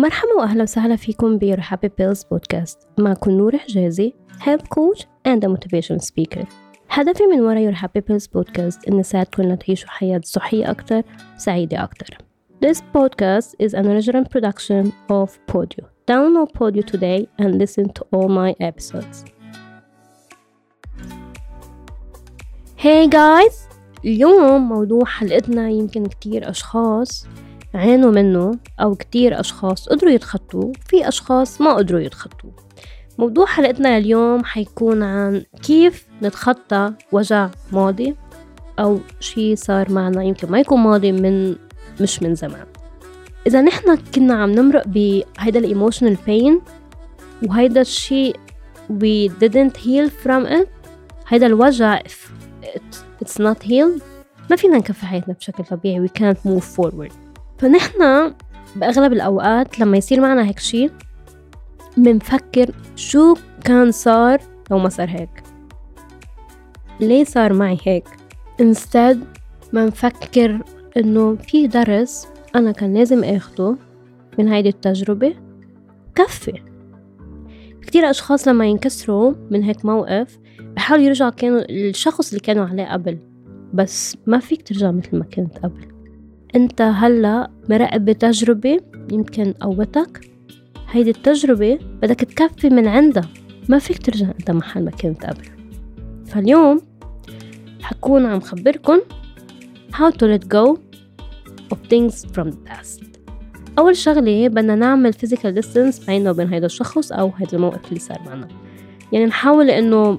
مرحبا واهلا وسهلا فيكم ب Happy Pills بودكاست معكم نور حجازي coach and a motivation speaker هدفي من وراء Your Happy Pills بودكاست إن نساعدكم لتعيشوا حياة صحية أكتر سعيدة أكتر This podcast is an original production of Podio. Download Podio today and listen to all my episodes. Hey guys! اليوم موضوع حلقتنا يمكن كتير أشخاص عانوا منه أو كتير أشخاص قدروا يتخطوه في أشخاص ما قدروا يتخطوه. موضوع حلقتنا اليوم حيكون عن كيف نتخطى وجع ماضي أو شي صار معنا يمكن ما يكون ماضي من مش من زمان. إذا نحن كنا عم نمرق بهيدا الإيموشنال بين وهيدا الشيء we didn't heal from it هيدا الوجع if it's not healed ما فينا نكفي حياتنا بشكل طبيعي we can't move forward. فنحن بأغلب الأوقات لما يصير معنا هيك شيء بنفكر شو كان صار لو ما صار هيك. ليه صار معي هيك؟ instead ما نفكر إنه في درس أنا كان لازم أخده من هيدي التجربة كفي. كتير أشخاص لما ينكسروا من هيك موقف بحاولوا يرجعوا كانوا الشخص اللي كانوا عليه قبل بس ما فيك ترجع مثل ما كنت قبل. أنت هلا مرقب بتجربة يمكن قوتك. هيدي التجربة بدك تكفي من عندها. ما فيك ترجع أنت محل ما كنت قبل. فاليوم حكون عم خبركن how to let go of things from the past. أول شغلة بدنا نعمل physical distance بيننا وبين هيدا الشخص أو هيدا الموقف اللي صار معنا. يعني نحاول إنه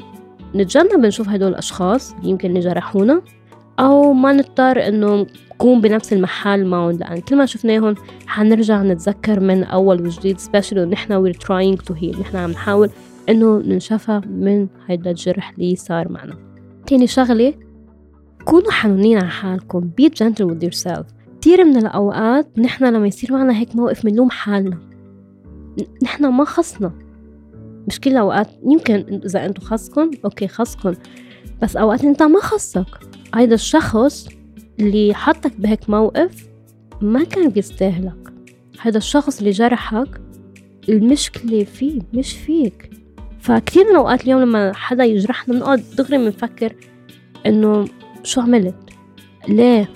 نتجنب نشوف هدول الأشخاص يمكن اللي جرحونا أو ما نضطر إنه نكون بنفس المحل معهم. لأن كل ما شفناهم حنرجع نتذكر من أول وجديد سبيشال ونحن we're trying to heal. نحن عم نحاول إنه ننشفى من هيدا الجرح اللي صار معنا. تاني شغلة كونوا حنونين على حالكم. Be gentle with yourself. كتير من الأوقات نحن لما يصير معنا هيك موقف منلوم حالنا. نحن ما خصنا. مش كل الأوقات يمكن إذا أنتوا خصكن أوكي خصكن بس أوقات أنت ما خصك. هيدا الشخص اللي حطك بهيك موقف ما كان بيستاهلك. هذا الشخص اللي جرحك المشكلة فيه مش فيك. فكتير من الأوقات اليوم لما حدا يجرحنا بنقعد دغري بنفكر إنه شو عملت؟ ليه؟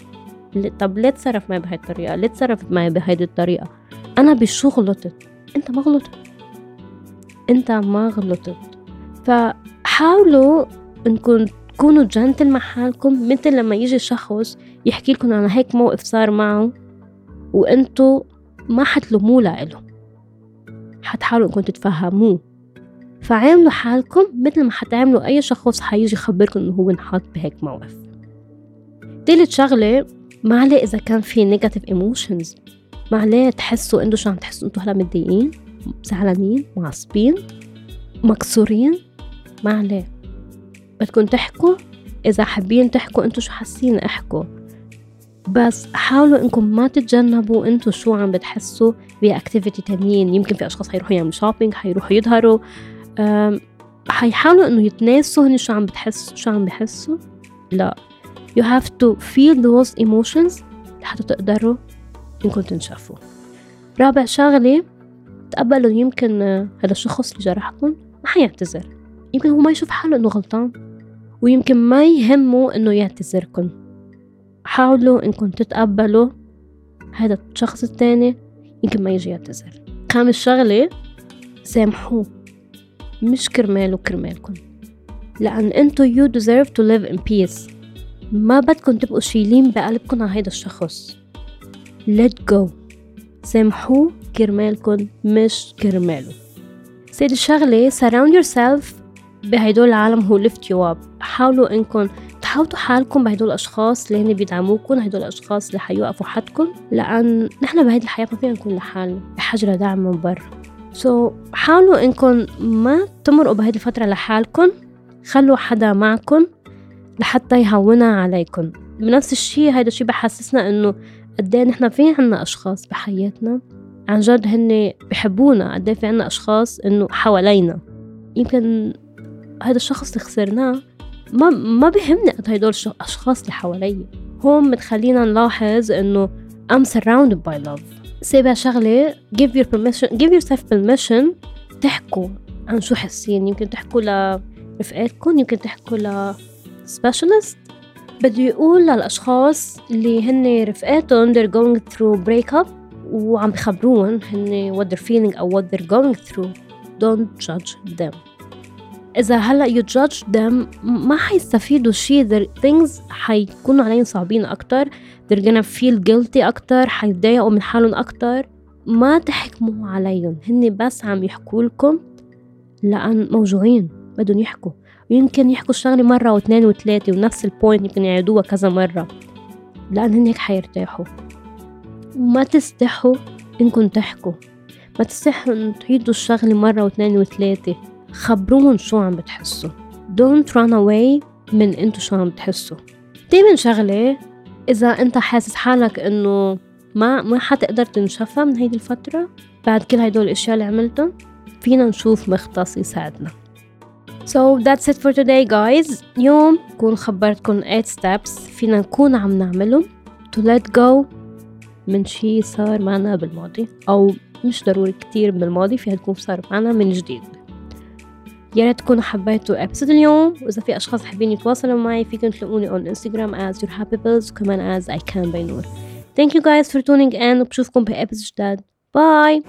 طب ليه تصرف معي بهاي الطريقة؟ ليه تصرفت معي بهيدي الطريقة؟ أنا بشو غلطت أنت ما غلطت. أنت ما غلطت. فحاولوا إنكم تكونوا جنتل مع حالكم مثل لما يجي شخص يحكي لكم عن هيك موقف صار معه وانتو ما حتلوموه لإله حتحاولوا انكم تتفهموه. فعاملوا حالكم مثل ما حتعملوا أي شخص حيجي يخبركم إنه هو انحط بهيك موقف. تالت شغلة ما عليه إذا كان في negative emotions ما عليه تحسوا إنتو شو عم تحسوا؟ إنتو هلا متضايقين زعلانين معصبين مكسورين؟ ما عليه. بدكم تحكوا. إذا حابين تحكوا انتو شو حاسين أحكوا. بس حاولوا إنكم ما تتجنبوا انتو شو عم بتحسوا ب activity تانيين. يمكن في أشخاص حيروحوا يعملوا shopping حيروحوا يظهروا. حيحاولوا إنه يتناسوا هن شو عم بتحسوا شو عم بحسوا. لا. You have to feel those emotions لحتى تقدروا إنكم تنشفوا رابع شغلة تقبلوا يمكن هذا الشخص اللي جرحكم ما حيعتذر. يمكن هو ما يشوف حاله إنه غلطان. ويمكن ما يهمه إنه يعتذركم حاولوا انكم تتقبلوا هذا الشخص التاني يمكن ما يجي يعتذر. خامس شغلة سامحوه. مش كرماله كرمالكم لأن إنتو you deserve to live in peace. ما بدكم تبقوا شايلين بقلبكم على هيدا الشخص. Let go. سامحوه كرمالكم مش كرماله. سيد الشغلة surround yourself بهدول العالم هو lift you up. حاولوا إنكم تحاوطوا حالكم بهدول الأشخاص اللي هن بيدعموكم هدول الأشخاص اللي حيوقفوا حدكم لأن نحن بهيدي الحياة ما فينا نكون لحالنا. بحاجه لدعم من برا. سو so, حاولوا إنكم ما تمرقوا بهيدي الفترة لحالكم. خلوا حدا معكم لحتى يهونها عليكم. بنفس الشيء هيدا الشيء بحسسنا إنه قد إيه نحن في عنا أشخاص بحياتنا. عن جد هن بحبونا. قد في عنا أشخاص إنه حوالينا. يمكن هذا الشخص اللي خسرناه ما ما بيهمني قد هدول الأشخاص اللي حوالي. هون بتخلينا نلاحظ إنه I'm surrounded by love. سابع شغلة give your permission give yourself permission تحكوا عن شو حاسين. يمكن تحكوا لرفقاتكم يمكن تحكوا ل specialist. بده يقول للأشخاص اللي هن رفقاتهم they're going through breakup وعم بخبروهم هن what they're feeling أو what they're going through. Don't judge them. إذا هلأ you judge them ما حيستفيدوا شي. Their things حيكونوا عليهم صعبين أكتر. They're gonna feel guilty أكتر حيتضايقوا من حالهم أكتر. ما تحكموا عليهم. هن بس عم يحكوا لكم لأن موجوعين بدهم يحكوا. ويمكن يحكوا الشغلة مرة واثنين وثلاثة ونفس البوينت يمكن يعيدوها كذا مرة. لأن هن هيك حيرتاحوا. وما تستحوا إنكم تحكوا. ما تستحوا إن تعيدوا الشغلة مرة واثنين وثلاثة. خبروهم شو عم بتحسوا. Don't run away من انتو شو عم بتحسوا. تامن شغلة إذا أنت حاسس حالك إنه ما ما حتقدر تنشفى من هيدي الفترة بعد كل هدول الأشياء اللي عملتهم فينا نشوف مختص يساعدنا. So that's it for today guys. اليوم كون خبرتكم 8 steps فينا نكون عم نعملهم. To let go من شي صار معنا بالماضي أو مش ضروري كتير من الماضي فيها تكون صار معنا من جديد. يا ريت تكونوا حبيتوا ابسود اليوم. وإذا في أشخاص حابين يتواصلوا معي فيكم تلاقوني on Instagram as your happy pills وكمان as I can by Noor Thank you guys for tuning in وبشوفكم بابسود جداد باي